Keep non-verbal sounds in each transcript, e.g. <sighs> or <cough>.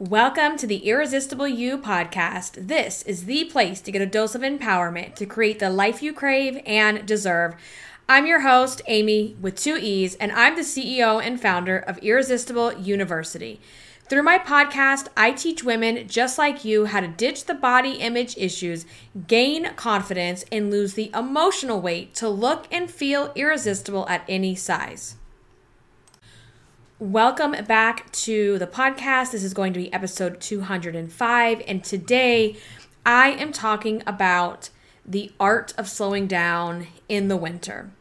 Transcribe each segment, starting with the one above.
Welcome to the Irresistible You podcast. This is the place to get a dose of empowerment to create the life you crave and deserve. I'm your host, Amy, with two E's, and I'm the CEO and founder of Irresistible University. Through my podcast, I teach women just like you how to ditch the body image issues, gain confidence, and lose the emotional weight to look and feel irresistible at any size. Welcome back to the podcast. This is going to be episode 205. And today I am talking about the art of slowing down in the winter.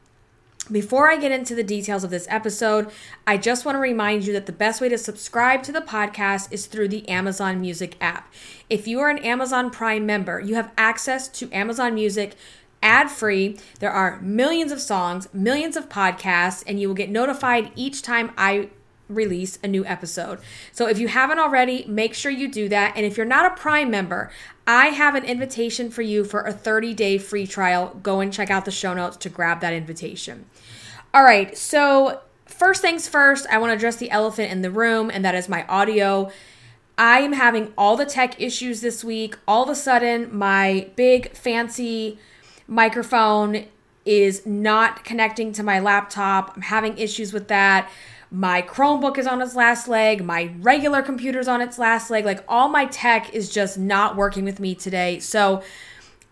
Before I get into the details of this episode, I just want to remind you that the best way to subscribe to the podcast is through the Amazon Music app. If you are an Amazon Prime member, you have access to Amazon Music ad free. There are millions of songs, millions of podcasts, and you will get notified each time I release a new episode. So if you haven't already, make sure you do that. And if you're not a Prime member, I have an invitation for you for a 30 day free trial. Go and check out the show notes to grab that invitation. All right, so first things first, I want to address the elephant in the room, and that is my audio. I am having all the tech issues this week. All of a sudden, my big fancy microphone is not connecting to my laptop. I'm having issues with that my Chromebook is on its last leg, my regular computer's on its last leg. Like all my tech is just not working with me today. So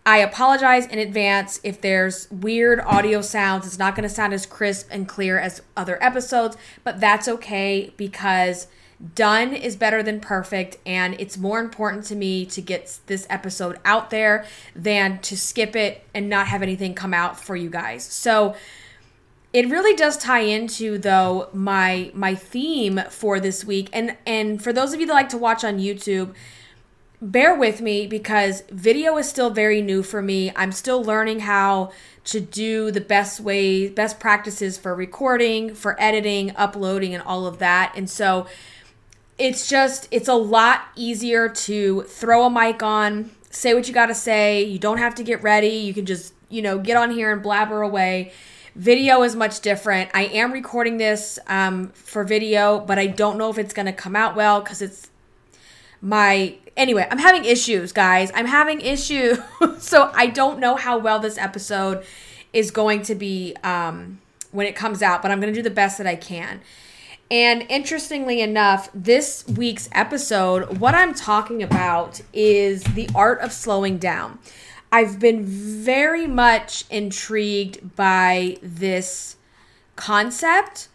I apologize in advance if there's weird audio sounds. It's not going to sound as crisp and clear as other episodes, but that's okay because done is better than perfect and it's more important to me to get this episode out there than to skip it and not have anything come out for you guys. So it really does tie into though my my theme for this week and and for those of you that like to watch on YouTube bear with me because video is still very new for me. I'm still learning how to do the best way best practices for recording, for editing, uploading and all of that. And so it's just it's a lot easier to throw a mic on, say what you got to say. You don't have to get ready. You can just, you know, get on here and blabber away Video is much different. I am recording this um, for video, but I don't know if it's going to come out well because it's my. Anyway, I'm having issues, guys. I'm having issues. <laughs> so I don't know how well this episode is going to be um, when it comes out, but I'm going to do the best that I can. And interestingly enough, this week's episode, what I'm talking about is the art of slowing down. I've been very much intrigued by this concept.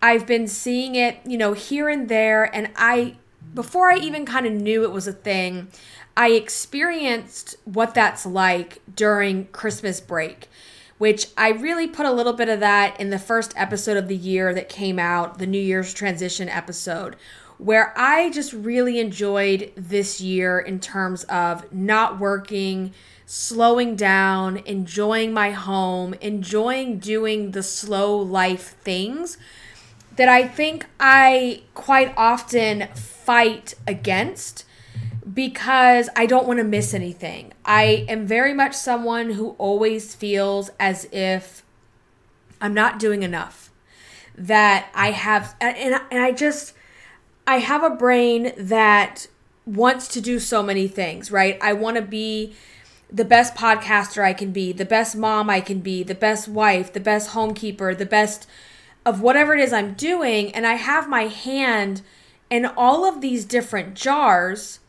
I've been seeing it, you know, here and there. And I, before I even kind of knew it was a thing, I experienced what that's like during Christmas break, which I really put a little bit of that in the first episode of the year that came out, the New Year's transition episode, where I just really enjoyed this year in terms of not working slowing down, enjoying my home, enjoying doing the slow life things that I think I quite often fight against because I don't want to miss anything. I am very much someone who always feels as if I'm not doing enough. That I have, and, and I just, I have a brain that wants to do so many things, right? I want to be the best podcaster I can be, the best mom I can be, the best wife, the best homekeeper, the best of whatever it is I'm doing. And I have my hand in all of these different jars.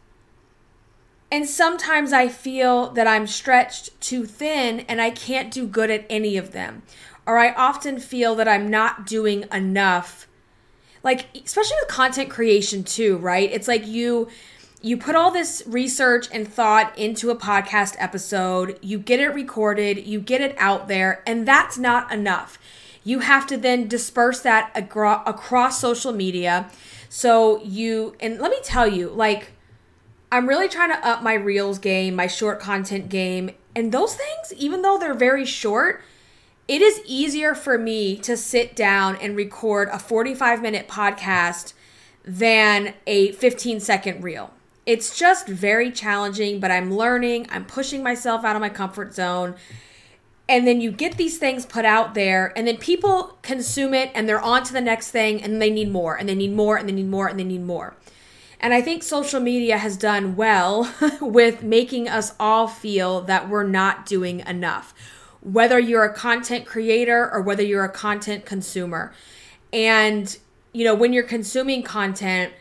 And sometimes I feel that I'm stretched too thin and I can't do good at any of them. Or I often feel that I'm not doing enough. Like, especially with content creation, too, right? It's like you you put all this research and thought into a podcast episode, you get it recorded, you get it out there, and that's not enough. You have to then disperse that agro- across social media. So you, and let me tell you, like, I'm really trying to up my reels game, my short content game, and those things, even though they're very short, it is easier for me to sit down and record a 45 minute podcast than a 15 second reel it's just very challenging, but I'm learning. I'm pushing myself out of my comfort zone. And then you get these things put out there, and then people consume it and they're on to the next thing, and they need more, and they need more, and they need more, and they need more. And I think social media has done well <laughs> with making us all feel that we're not doing enough, whether you're a content creator or whether you're a content consumer. And, you know, when you're consuming content,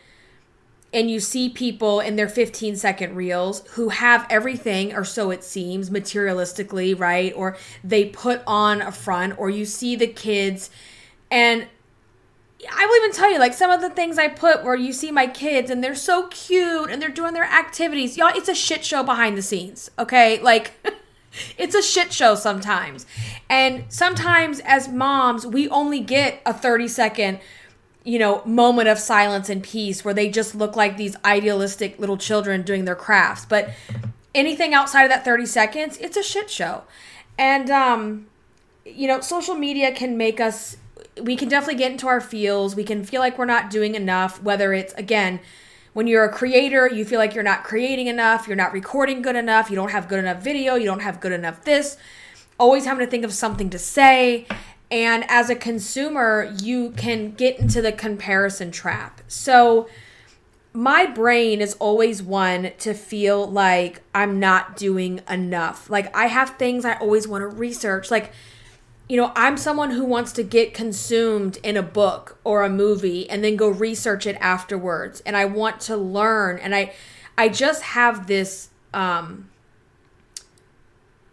and you see people in their 15 second reels who have everything, or so it seems, materialistically, right? Or they put on a front, or you see the kids, and I will even tell you, like some of the things I put where you see my kids and they're so cute and they're doing their activities. Y'all, it's a shit show behind the scenes, okay? Like, <laughs> it's a shit show sometimes. And sometimes as moms, we only get a 30 second you know, moment of silence and peace where they just look like these idealistic little children doing their crafts. But anything outside of that 30 seconds, it's a shit show. And, um, you know, social media can make us, we can definitely get into our feels. We can feel like we're not doing enough, whether it's, again, when you're a creator, you feel like you're not creating enough, you're not recording good enough, you don't have good enough video, you don't have good enough this, always having to think of something to say. And as a consumer, you can get into the comparison trap. So, my brain is always one to feel like I'm not doing enough. Like, I have things I always want to research. Like, you know, I'm someone who wants to get consumed in a book or a movie and then go research it afterwards. And I want to learn. And I, I just have this um,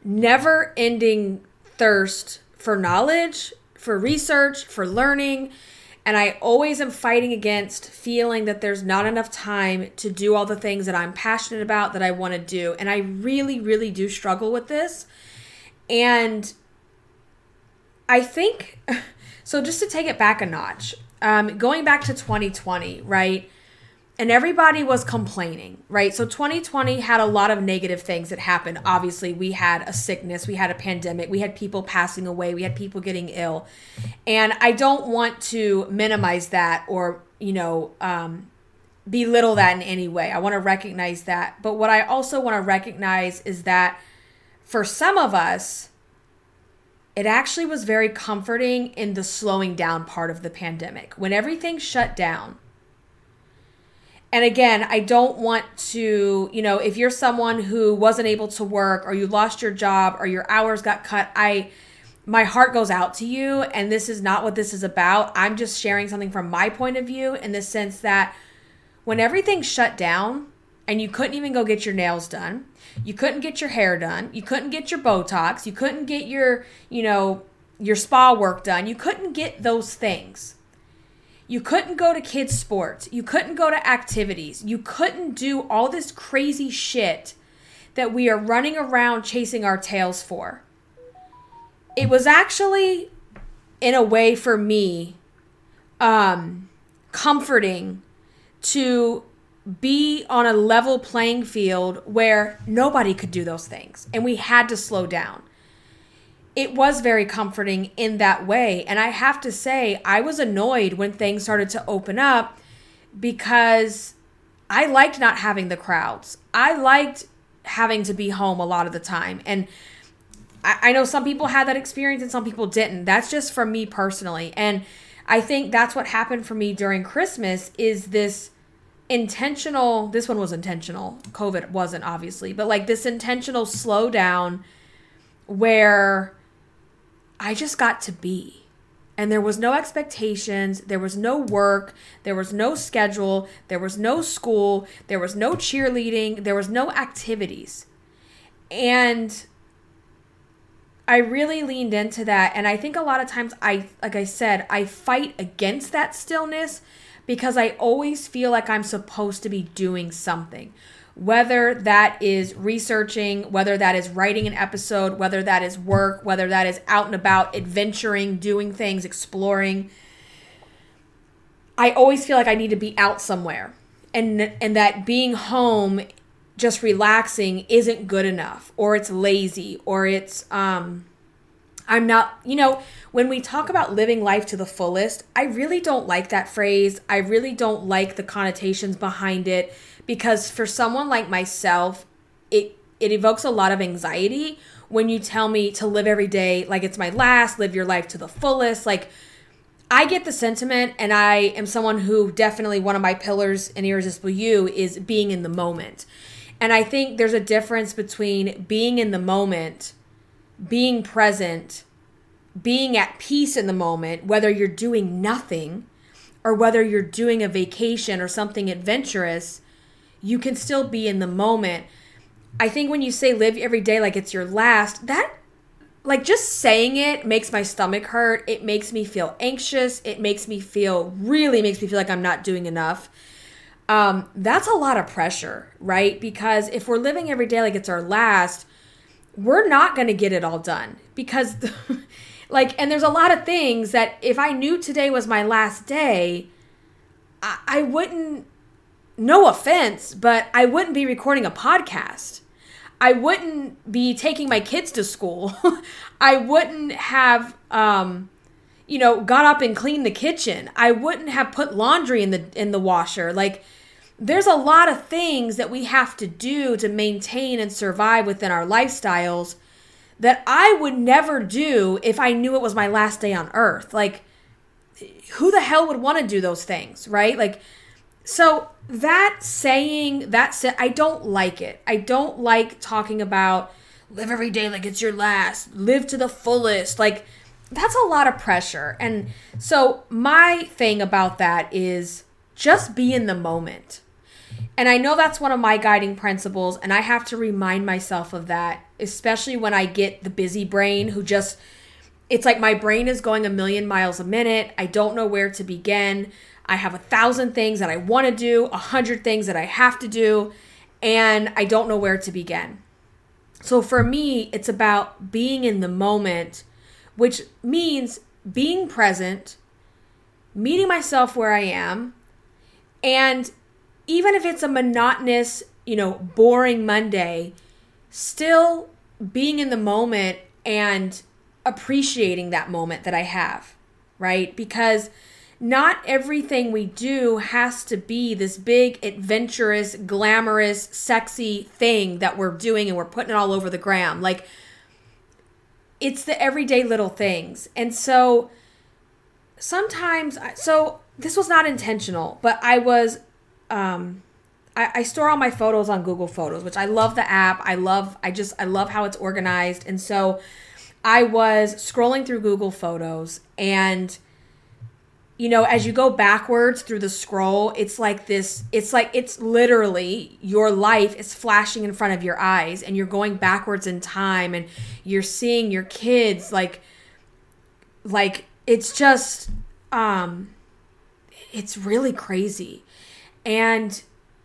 never ending thirst for knowledge, for research, for learning. And I always am fighting against feeling that there's not enough time to do all the things that I'm passionate about that I want to do. And I really, really do struggle with this. And I think, <laughs> so just to take it back a notch, um, going back to 2020, right? And everybody was complaining, right? So 2020 had a lot of negative things that happened. Obviously, we had a sickness, we had a pandemic, we had people passing away, we had people getting ill. And I don't want to minimize that or, you know, um, belittle that in any way. I want to recognize that. But what I also want to recognize is that for some of us, it actually was very comforting in the slowing down part of the pandemic. When everything shut down, and again, I don't want to, you know, if you're someone who wasn't able to work or you lost your job or your hours got cut, I my heart goes out to you and this is not what this is about. I'm just sharing something from my point of view in the sense that when everything shut down and you couldn't even go get your nails done, you couldn't get your hair done, you couldn't get your botox, you couldn't get your, you know, your spa work done. You couldn't get those things you couldn't go to kids' sports. You couldn't go to activities. You couldn't do all this crazy shit that we are running around chasing our tails for. It was actually, in a way, for me, um, comforting to be on a level playing field where nobody could do those things and we had to slow down it was very comforting in that way. And I have to say, I was annoyed when things started to open up because I liked not having the crowds. I liked having to be home a lot of the time. And I, I know some people had that experience and some people didn't. That's just for me personally. And I think that's what happened for me during Christmas is this intentional this one was intentional. COVID wasn't obviously, but like this intentional slowdown where I just got to be. And there was no expectations, there was no work, there was no schedule, there was no school, there was no cheerleading, there was no activities. And I really leaned into that and I think a lot of times I like I said, I fight against that stillness because I always feel like I'm supposed to be doing something whether that is researching, whether that is writing an episode, whether that is work, whether that is out and about, adventuring, doing things, exploring. I always feel like I need to be out somewhere. And and that being home just relaxing isn't good enough or it's lazy or it's um I'm not, you know, when we talk about living life to the fullest, I really don't like that phrase. I really don't like the connotations behind it because for someone like myself, it it evokes a lot of anxiety when you tell me to live every day like it's my last, live your life to the fullest. Like I get the sentiment, and I am someone who definitely one of my pillars in Irresistible You is being in the moment. And I think there's a difference between being in the moment, being present, being at peace in the moment, whether you're doing nothing or whether you're doing a vacation or something adventurous, you can still be in the moment. I think when you say live every day like it's your last, that like just saying it makes my stomach hurt. It makes me feel anxious. It makes me feel really makes me feel like I'm not doing enough. Um, that's a lot of pressure, right? Because if we're living every day like it's our last, we're not going to get it all done because <laughs> like and there's a lot of things that if i knew today was my last day I, I, wouldn't no offense but i wouldn't be recording a podcast i wouldn't be taking my kids to school <laughs> i wouldn't have um you know got up and cleaned the kitchen i wouldn't have put laundry in the in the washer like there's a lot of things that we have to do to maintain and survive within our lifestyles that I would never do if I knew it was my last day on earth. Like, who the hell would want to do those things, right? Like, so that saying, that sa- I don't like it. I don't like talking about live every day like it's your last, live to the fullest. Like, that's a lot of pressure. And so, my thing about that is just be in the moment. And I know that's one of my guiding principles, and I have to remind myself of that, especially when I get the busy brain who just, it's like my brain is going a million miles a minute. I don't know where to begin. I have a thousand things that I want to do, a hundred things that I have to do, and I don't know where to begin. So for me, it's about being in the moment, which means being present, meeting myself where I am, and even if it's a monotonous, you know, boring Monday, still being in the moment and appreciating that moment that I have, right? Because not everything we do has to be this big, adventurous, glamorous, sexy thing that we're doing and we're putting it all over the gram. Like, it's the everyday little things. And so sometimes, so this was not intentional, but I was um, I, I store all my photos on Google Photos, which I love the app. I love, I just, I love how it's organized. And so I was scrolling through Google Photos and you know, as you go backwards through the scroll, it's like this, it's like it's literally your life is flashing in front of your eyes and you're going backwards in time and you're seeing your kids like like it's just um it's really crazy. And,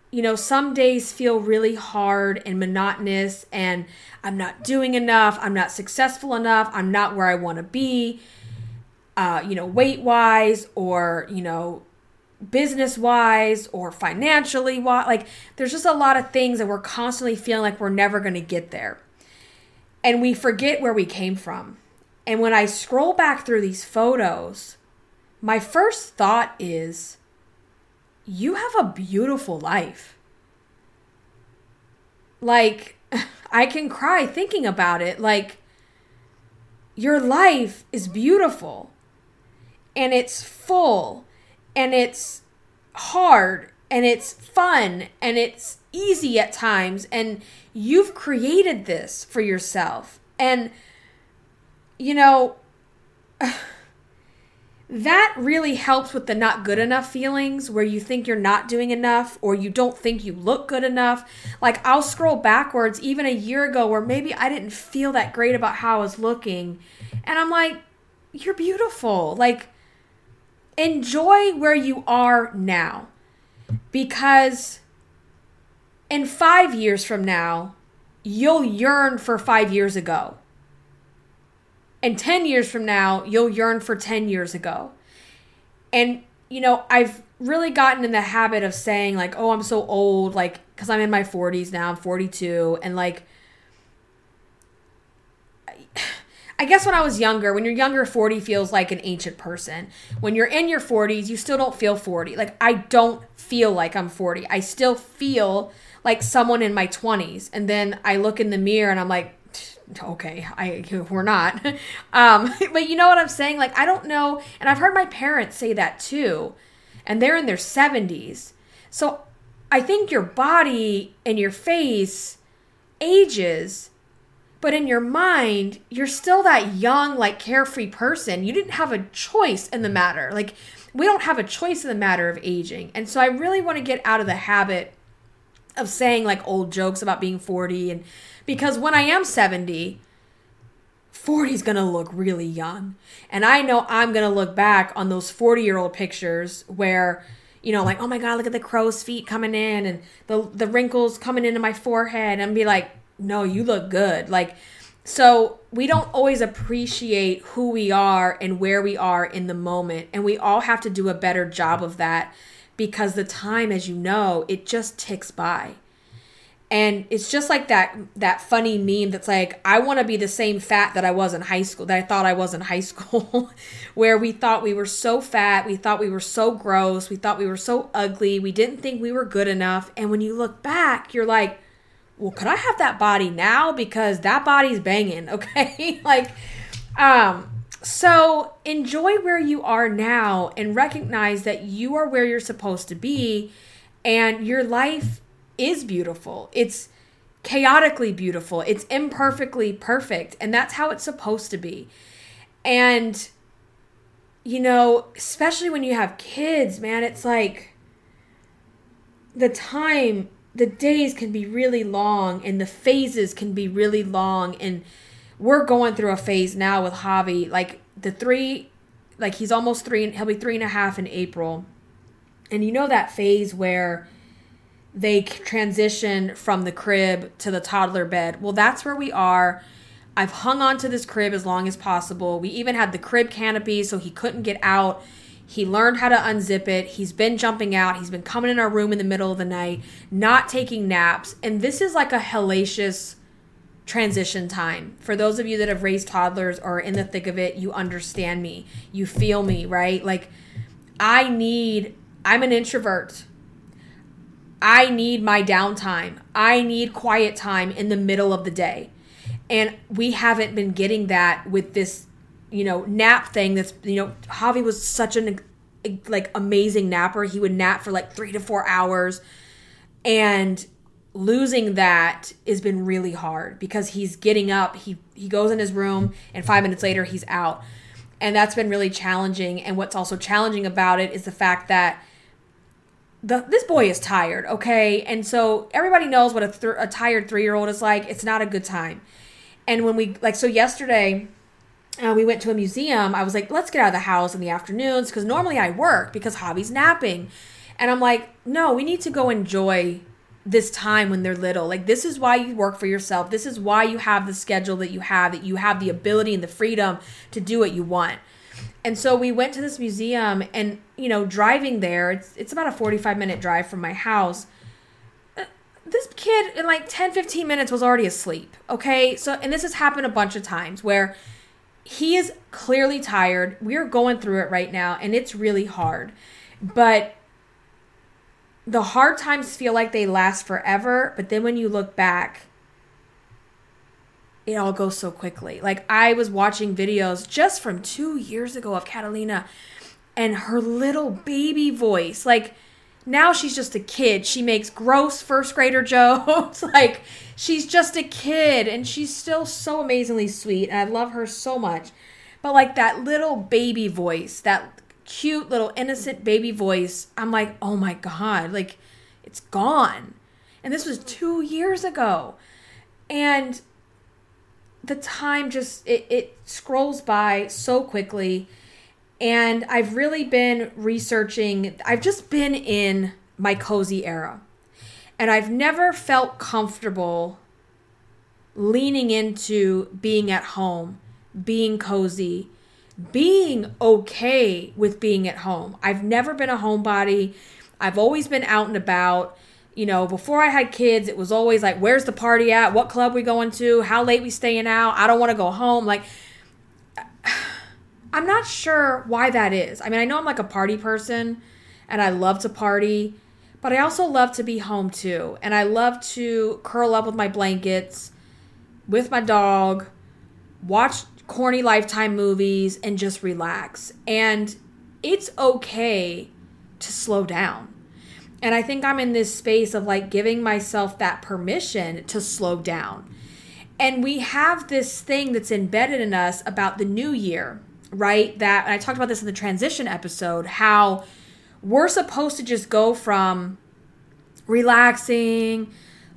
you know, some days feel really hard and monotonous, and I'm not doing enough, I'm not successful enough, I'm not where I want to be, uh, you know, weight wise, or, you know, business wise or financially wise. Like, there's just a lot of things that we're constantly feeling like we're never going to get there. And we forget where we came from. And when I scroll back through these photos, my first thought is, you have a beautiful life. Like, <laughs> I can cry thinking about it. Like, your life is beautiful and it's full and it's hard and it's fun and it's easy at times and you've created this for yourself. And, you know, <sighs> that really helps with the not good enough feelings where you think you're not doing enough or you don't think you look good enough. Like I'll scroll backwards even a year ago where maybe I didn't feel that great about how I was looking. And I'm like, you're beautiful. Like enjoy where you are now. Because in 5 years from now, you'll yearn for 5 years ago and 10 years from now, you'll yearn for 10 years ago. And, you know, I've really gotten in the habit of saying, like, oh, I'm so old, like, because I'm in my 40s now, I'm 42. And, like, I guess when I was younger, when you're younger, 40 feels like an ancient person. When you're in your 40s, you still don't feel 40. Like, I don't feel like I'm 40. I still feel like someone in my 20s. And then I look in the mirror and I'm like, okay, I <laughs> we're not. <laughs> Um, <laughs> but you know what I'm saying? Like I don't know, and I've heard my parents say that too, and they're in their 70s. So I think your body and your face ages, but in your mind, you're still that young, like carefree person. You didn't have a choice in the matter. Like we don't have a choice in the matter of aging. And so I really want to get out of the habit of saying like old jokes about being 40 and because when I am 70, 40 is going to look really young. And I know I'm going to look back on those 40 year old pictures where, you know, like, oh my God, look at the crow's feet coming in and the, the wrinkles coming into my forehead and be like, no, you look good. Like, so we don't always appreciate who we are and where we are in the moment. And we all have to do a better job of that because the time, as you know, it just ticks by and it's just like that that funny meme that's like i want to be the same fat that i was in high school that i thought i was in high <laughs> school where we thought we were so fat we thought we were so gross we thought we were so ugly we didn't think we were good enough and when you look back you're like well could i have that body now because that body's banging <laughs> okay like um so enjoy where you are now and recognize that you are where you're supposed to be and your life is beautiful. It's chaotically beautiful. It's imperfectly perfect. And that's how it's supposed to be. And, you know, especially when you have kids, man, it's like the time, the days can be really long and the phases can be really long. And we're going through a phase now with Javi. Like the three, like he's almost three, and he'll be three and a half in April. And you know that phase where they transition from the crib to the toddler bed. Well, that's where we are. I've hung on to this crib as long as possible. We even had the crib canopy so he couldn't get out. He learned how to unzip it. He's been jumping out. He's been coming in our room in the middle of the night, not taking naps. And this is like a hellacious transition time. For those of you that have raised toddlers or are in the thick of it, you understand me. You feel me, right? Like, I need, I'm an introvert. I need my downtime. I need quiet time in the middle of the day. And we haven't been getting that with this, you know, nap thing that's, you know, Javi was such an like amazing napper. He would nap for like 3 to 4 hours and losing that has been really hard because he's getting up, he he goes in his room and 5 minutes later he's out. And that's been really challenging and what's also challenging about it is the fact that the, this boy is tired, okay? And so everybody knows what a, th- a tired three year old is like. It's not a good time. And when we, like, so yesterday, uh, we went to a museum. I was like, let's get out of the house in the afternoons because normally I work because Javi's napping. And I'm like, no, we need to go enjoy this time when they're little. Like, this is why you work for yourself. This is why you have the schedule that you have, that you have the ability and the freedom to do what you want. And so we went to this museum and, you know, driving there, it's, it's about a 45 minute drive from my house. Uh, this kid in like 10, 15 minutes was already asleep. Okay. So, and this has happened a bunch of times where he is clearly tired. We're going through it right now and it's really hard. But the hard times feel like they last forever. But then when you look back, it all goes so quickly. Like I was watching videos just from 2 years ago of Catalina and her little baby voice. Like now she's just a kid. She makes gross first grader <laughs> jokes. like she's just a kid and she's still so amazingly sweet and I love her so much. But like that little baby voice, that cute little innocent baby voice, I'm like, "Oh my god, like it's gone." And this was 2 years ago. And the time just it, it scrolls by so quickly and i've really been researching i've just been in my cozy era and i've never felt comfortable leaning into being at home being cozy being okay with being at home i've never been a homebody i've always been out and about you know, before I had kids, it was always like, where's the party at? What club we going to? How late we staying out? I don't want to go home. Like, I'm not sure why that is. I mean, I know I'm like a party person and I love to party, but I also love to be home too. And I love to curl up with my blankets with my dog, watch corny lifetime movies, and just relax. And it's okay to slow down. And I think I'm in this space of like giving myself that permission to slow down. And we have this thing that's embedded in us about the new year, right? That, and I talked about this in the transition episode, how we're supposed to just go from relaxing,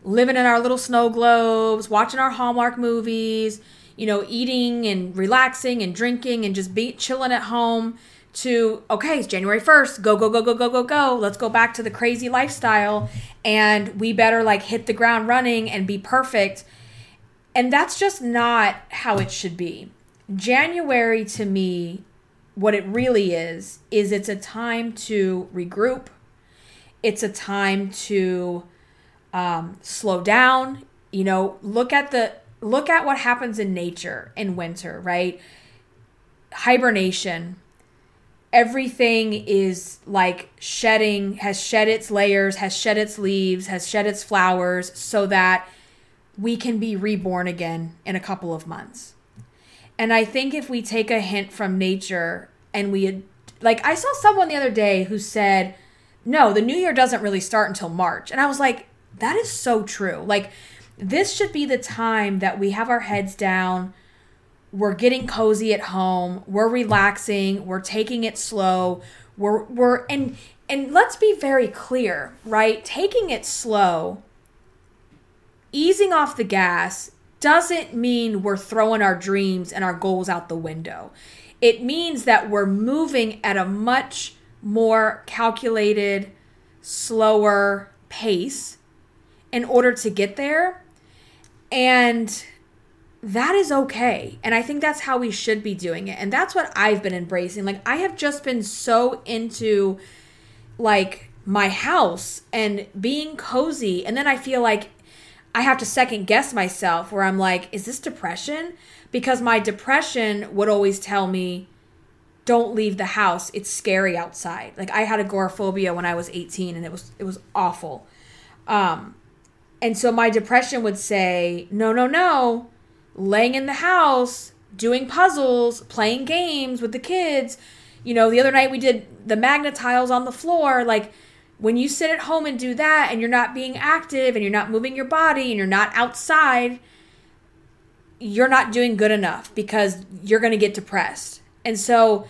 living in our little snow globes, watching our Hallmark movies, you know, eating and relaxing and drinking and just be chilling at home to okay, it's January 1st, go go go go go go go. Let's go back to the crazy lifestyle and we better like hit the ground running and be perfect. And that's just not how it should be. January to me what it really is is it's a time to regroup. It's a time to um, slow down. You know look at the look at what happens in nature in winter right? Hibernation. Everything is like shedding has shed its layers has shed its leaves has shed its flowers so that we can be reborn again in a couple of months and I think if we take a hint from nature and we like I saw someone the other day who said, "No, the new year doesn't really start until March." And I was like, that is so true. Like this should be the time that we have our heads down. We're getting cozy at home. We're relaxing. We're taking it slow. We're we're and and let's be very clear, right? Taking it slow, easing off the gas doesn't mean we're throwing our dreams and our goals out the window. It means that we're moving at a much more calculated, slower pace in order to get there. And that is okay. And I think that's how we should be doing it. And that's what I've been embracing. Like, I have just been so into like my house and being cozy. And then I feel like I have to second guess myself where I'm like, is this depression? Because my depression would always tell me, don't leave the house. It's scary outside. Like I had agoraphobia when I was 18 and it was it was awful. Um and so my depression would say, no, no, no. Laying in the house, doing puzzles, playing games with the kids. You know, the other night we did the magnet tiles on the floor. Like, when you sit at home and do that and you're not being active and you're not moving your body and you're not outside, you're not doing good enough because you're going to get depressed. And so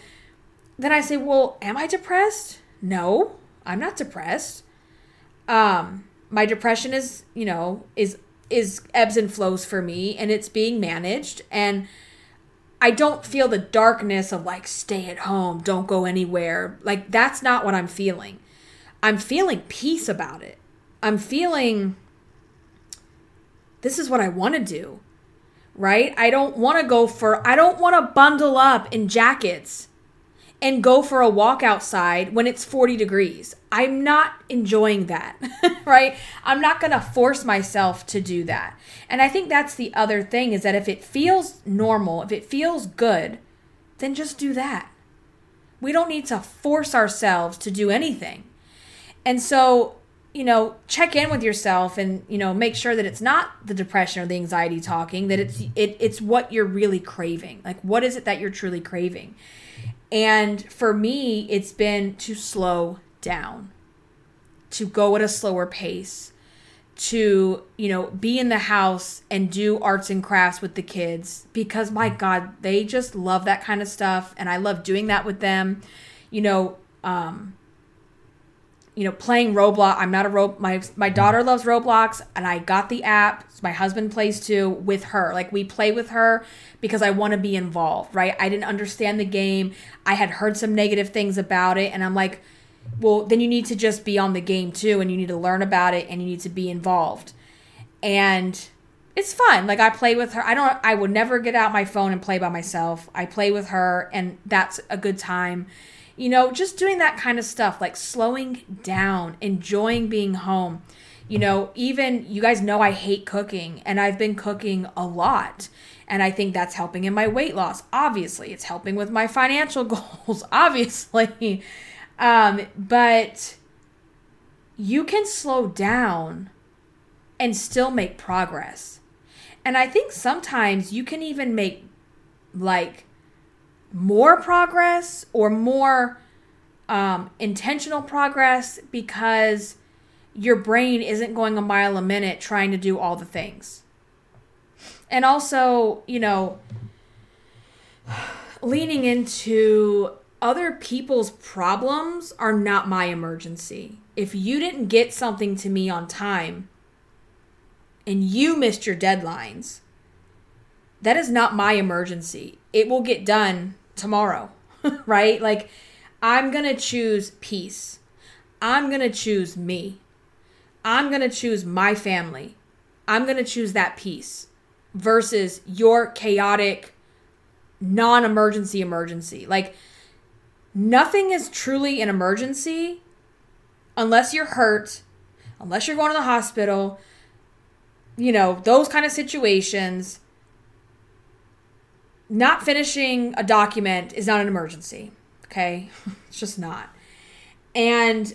then I say, "Well, am I depressed?" No, I'm not depressed. Um my depression is, you know, is is ebbs and flows for me and it's being managed and I don't feel the darkness of like stay at home, don't go anywhere. Like that's not what I'm feeling. I'm feeling peace about it. I'm feeling this is what I want to do. Right? I don't want to go for I don't want to bundle up in jackets and go for a walk outside when it's 40 degrees. I'm not enjoying that, <laughs> right? I'm not going to force myself to do that. And I think that's the other thing is that if it feels normal, if it feels good, then just do that. We don't need to force ourselves to do anything. And so, you know, check in with yourself and, you know, make sure that it's not the depression or the anxiety talking, that it's it, it's what you're really craving. Like what is it that you're truly craving? And for me, it's been to slow down, to go at a slower pace, to, you know, be in the house and do arts and crafts with the kids because my God, they just love that kind of stuff. And I love doing that with them. You know, um, you know, playing Roblox. I'm not a ro my my daughter loves Roblox and I got the app. My husband plays too with her. Like we play with her because I want to be involved, right? I didn't understand the game. I had heard some negative things about it and I'm like, well, then you need to just be on the game too and you need to learn about it and you need to be involved. And it's fun. Like I play with her. I don't I would never get out my phone and play by myself. I play with her and that's a good time you know, just doing that kind of stuff, like slowing down, enjoying being home. You know, even you guys know I hate cooking and I've been cooking a lot. And I think that's helping in my weight loss. Obviously, it's helping with my financial <laughs> goals, obviously. Um, but you can slow down and still make progress. And I think sometimes you can even make like more progress or more um, intentional progress because your brain isn't going a mile a minute trying to do all the things. And also, you know, leaning into other people's problems are not my emergency. If you didn't get something to me on time and you missed your deadlines, that is not my emergency. It will get done tomorrow, <laughs> right? Like, I'm going to choose peace. I'm going to choose me. I'm going to choose my family. I'm going to choose that peace versus your chaotic, non emergency emergency. Like, nothing is truly an emergency unless you're hurt, unless you're going to the hospital, you know, those kind of situations. Not finishing a document is not an emergency. Okay. <laughs> it's just not. And,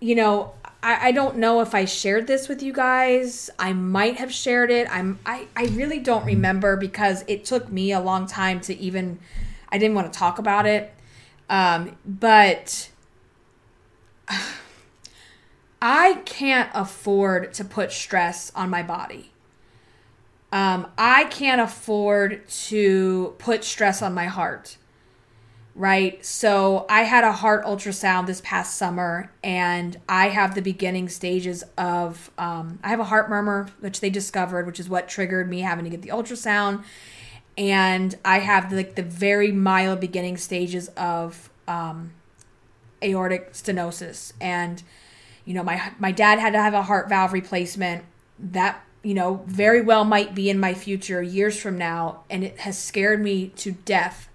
you know, I, I don't know if I shared this with you guys. I might have shared it. I'm I, I really don't remember because it took me a long time to even I didn't want to talk about it. Um, but <sighs> I can't afford to put stress on my body. Um, I can't afford to put stress on my heart right? So I had a heart ultrasound this past summer, and I have the beginning stages of um, I have a heart murmur, which they discovered, which is what triggered me having to get the ultrasound, and I have like the very mild beginning stages of um, aortic stenosis, and you know my my dad had to have a heart valve replacement. That you know very well might be in my future years from now and it has scared me to death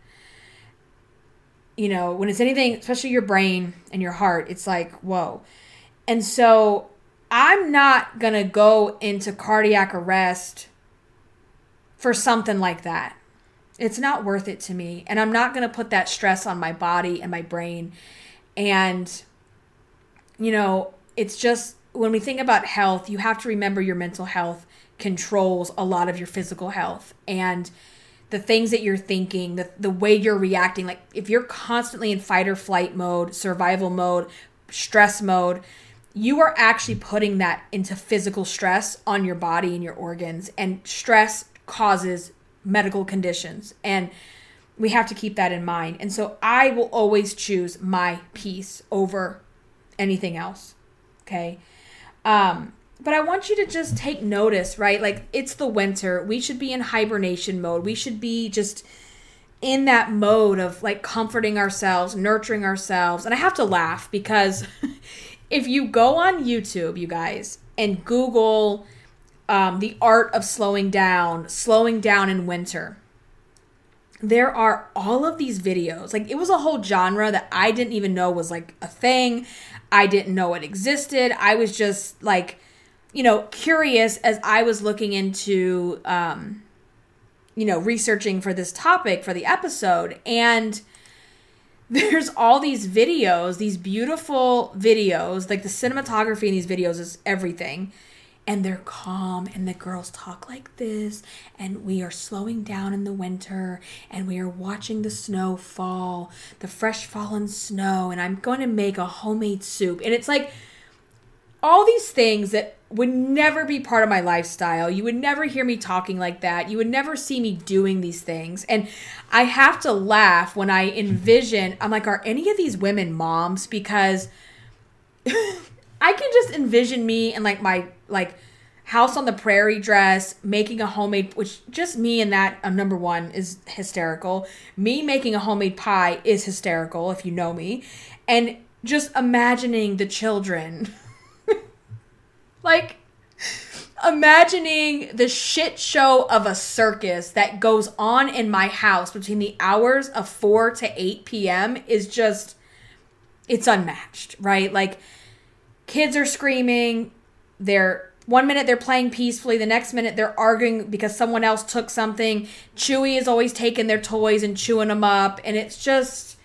you know, when it's anything, especially your brain and your heart, it's like, whoa. And so I'm not going to go into cardiac arrest for something like that. It's not worth it to me. And I'm not going to put that stress on my body and my brain. And, you know, it's just when we think about health, you have to remember your mental health controls a lot of your physical health. And, the things that you're thinking, the, the way you're reacting. Like if you're constantly in fight or flight mode, survival mode, stress mode, you are actually putting that into physical stress on your body and your organs. And stress causes medical conditions. And we have to keep that in mind. And so I will always choose my peace over anything else. Okay. Um, but I want you to just take notice, right? Like it's the winter. We should be in hibernation mode. We should be just in that mode of like comforting ourselves, nurturing ourselves. And I have to laugh because <laughs> if you go on YouTube, you guys, and Google um, the art of slowing down, slowing down in winter, there are all of these videos. Like it was a whole genre that I didn't even know was like a thing. I didn't know it existed. I was just like you know, curious as I was looking into, um, you know, researching for this topic for the episode. And <laughs> there's all these videos, these beautiful videos, like the cinematography in these videos is everything. And they're calm, and the girls talk like this, and we are slowing down in the winter, and we are watching the snow fall, the fresh fallen snow, and I'm going to make a homemade soup. And it's like all these things that would never be part of my lifestyle. You would never hear me talking like that. You would never see me doing these things. And I have to laugh when I envision, I'm like, are any of these women moms? Because <laughs> I can just envision me and like my, like, house on the prairie dress, making a homemade, which just me and that uh, number one is hysterical. Me making a homemade pie is hysterical if you know me. And just imagining the children <laughs> like, imagining the shit show of a circus that goes on in my house between the hours of 4 to 8 p.m. is just, it's unmatched, right? Like, kids are screaming, they're one minute they're playing peacefully, the next minute they're arguing because someone else took something. Chewy is always taking their toys and chewing them up, and it's just.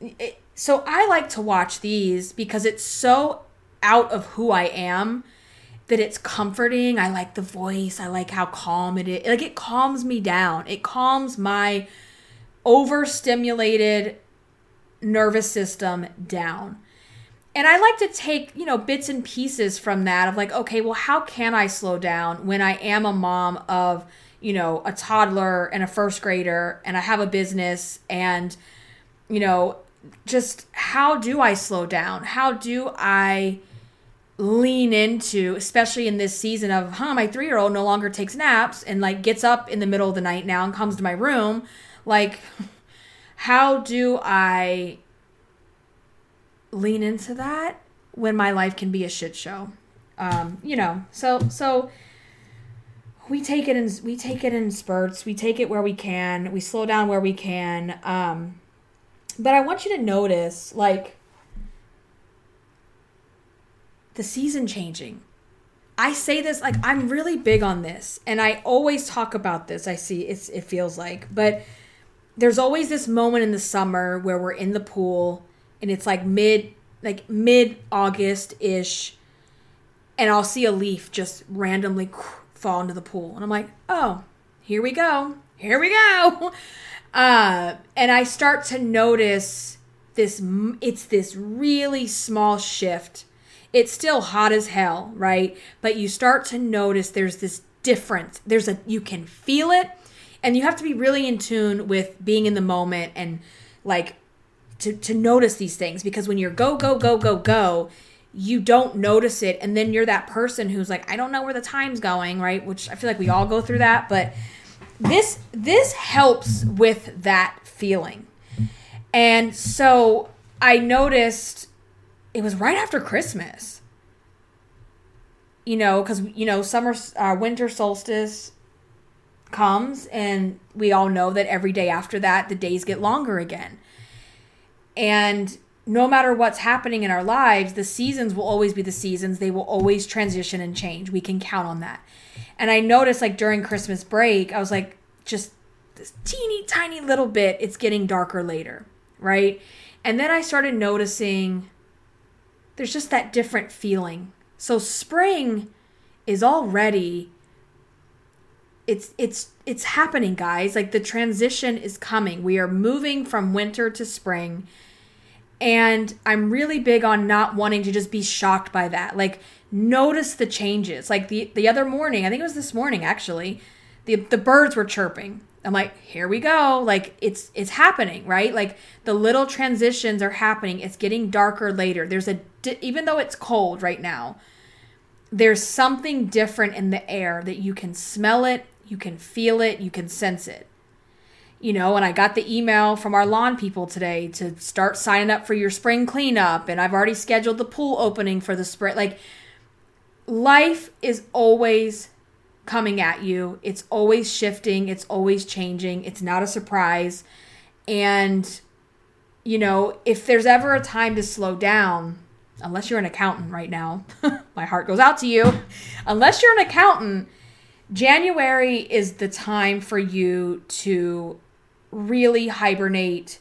It, so I like to watch these because it's so out of who I am that it's comforting. I like the voice. I like how calm it is. Like it calms me down. It calms my overstimulated nervous system down. And I like to take, you know, bits and pieces from that of like, okay, well, how can I slow down when I am a mom of, you know, a toddler and a first grader and I have a business and, you know, just how do I slow down? How do I lean into, especially in this season of, huh, my three year old no longer takes naps and like gets up in the middle of the night now and comes to my room. Like, <laughs> how do I lean into that when my life can be a shit show? Um, you know, so, so we take it in, we take it in spurts. We take it where we can. We slow down where we can. Um, but I want you to notice, like, the season changing. I say this like I'm really big on this and I always talk about this. I see it's it feels like, but there's always this moment in the summer where we're in the pool and it's like mid like mid August ish and I'll see a leaf just randomly fall into the pool and I'm like, "Oh, here we go. Here we go." <laughs> Uh and I start to notice this it's this really small shift it's still hot as hell, right? But you start to notice there's this difference. There's a you can feel it and you have to be really in tune with being in the moment and like to to notice these things because when you're go go go go go, you don't notice it and then you're that person who's like I don't know where the time's going, right? Which I feel like we all go through that, but this this helps with that feeling. And so I noticed it was right after Christmas. You know, because you know, summer, uh, winter solstice comes, and we all know that every day after that, the days get longer again. And no matter what's happening in our lives, the seasons will always be the seasons. They will always transition and change. We can count on that. And I noticed, like during Christmas break, I was like, just this teeny tiny little bit, it's getting darker later, right? And then I started noticing there's just that different feeling. So spring is already it's it's it's happening guys like the transition is coming we are moving from winter to spring and i'm really big on not wanting to just be shocked by that like notice the changes like the the other morning i think it was this morning actually the the birds were chirping I'm like, here we go. Like it's it's happening, right? Like the little transitions are happening. It's getting darker later. There's a even though it's cold right now, there's something different in the air that you can smell it, you can feel it, you can sense it. You know, and I got the email from our lawn people today to start signing up for your spring cleanup and I've already scheduled the pool opening for the spring. Like life is always coming at you. It's always shifting, it's always changing. It's not a surprise. And, you know, if there's ever a time to slow down, unless you're an accountant right now, <laughs> my heart goes out to you. unless you're an accountant, January is the time for you to really hibernate,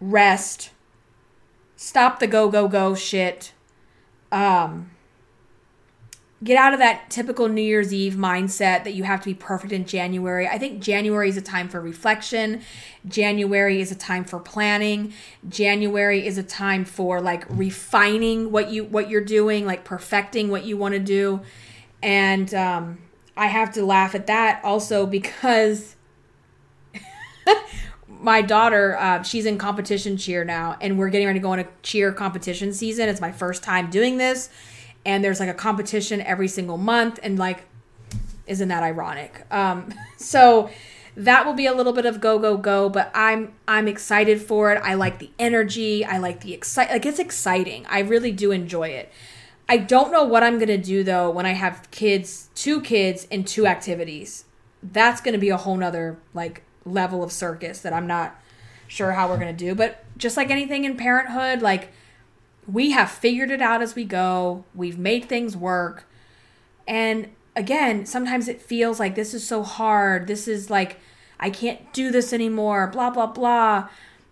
rest, stop the go, go, go shit. Um, get out of that typical New Year's Eve mindset that you have to be perfect in January. I think January is a time for reflection. January is a time for planning. January is a time for like refining what you what you're doing, like perfecting what you want to do. And um I have to laugh at that also because <laughs> my daughter, uh, she's in competition cheer now, and we're getting ready to go into cheer competition season. It's my first time doing this and there's like a competition every single month and like isn't that ironic? Um <laughs> so that will be a little bit of go go go but i'm i'm excited for it. I like the energy. I like the excite like it's exciting. I really do enjoy it. I don't know what i'm gonna do though when i have kids two kids and two activities. That's gonna be a whole nother like level of circus that i'm not sure how we're gonna do but just like anything in parenthood like we have figured it out as we go. We've made things work. And again, sometimes it feels like this is so hard. This is like, I can't do this anymore, blah, blah, blah.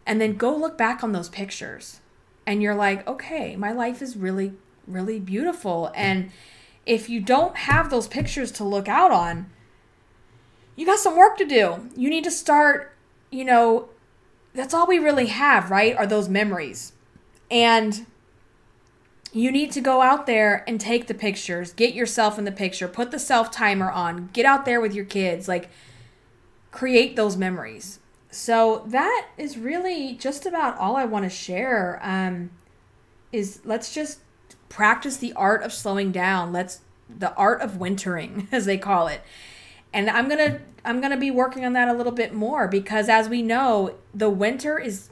And then go look back on those pictures and you're like, okay, my life is really, really beautiful. And if you don't have those pictures to look out on, you got some work to do. You need to start, you know, that's all we really have, right? Are those memories. And you need to go out there and take the pictures, get yourself in the picture, put the self timer on, get out there with your kids, like create those memories. So that is really just about all I want to share. Um, is let's just practice the art of slowing down. Let's the art of wintering, <laughs> as they call it. And I'm gonna I'm gonna be working on that a little bit more because as we know, the winter is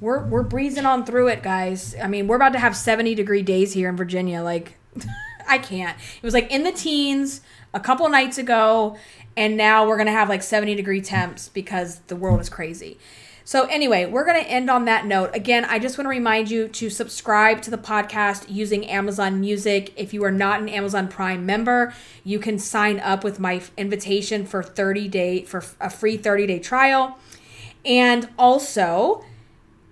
we're we're breezing on through it, guys. I mean, we're about to have 70 degree days here in Virginia. Like, <laughs> I can't. It was like in the teens a couple nights ago, and now we're gonna have like 70 degree temps because the world is crazy. So, anyway, we're going to end on that note. Again, I just want to remind you to subscribe to the podcast using Amazon Music. If you are not an Amazon Prime member, you can sign up with my invitation for 30 day for a free 30 day trial. And also,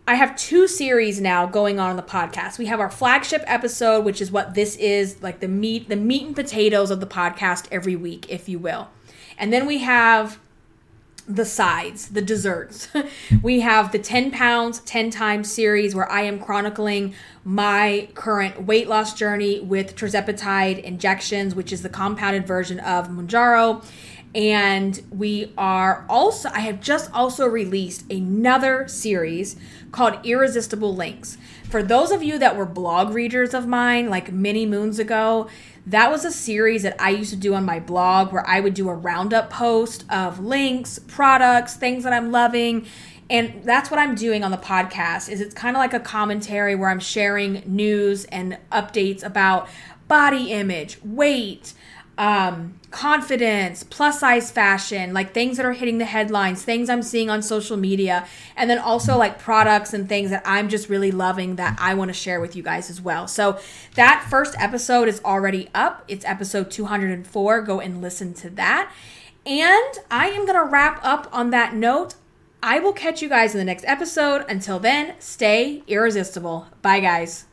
I have two series now going on in the podcast. We have our flagship episode, which is what this is, like the meat, the meat and potatoes of the podcast every week, if you will. And then we have the sides, the desserts. <laughs> we have the 10 pounds, 10 times series where I am chronicling my current weight loss journey with tirzepatide injections, which is the compounded version of Mounjaro and we are also i have just also released another series called irresistible links for those of you that were blog readers of mine like many moons ago that was a series that i used to do on my blog where i would do a roundup post of links products things that i'm loving. And that's what i'm doing on the podcast is it's kind of like a commentary where i'm sharing news and updates about body image weight um, confidence, plus size fashion, like things that are hitting the headlines, things I'm seeing on social media, and then also like products and things that I'm just really loving that I want to share with you guys as well. So that first episode is already up. It's episode 204. Go and listen to that. And I am going to wrap up on that note. I will catch you guys in the next episode. Until then, stay irresistible. Bye, guys.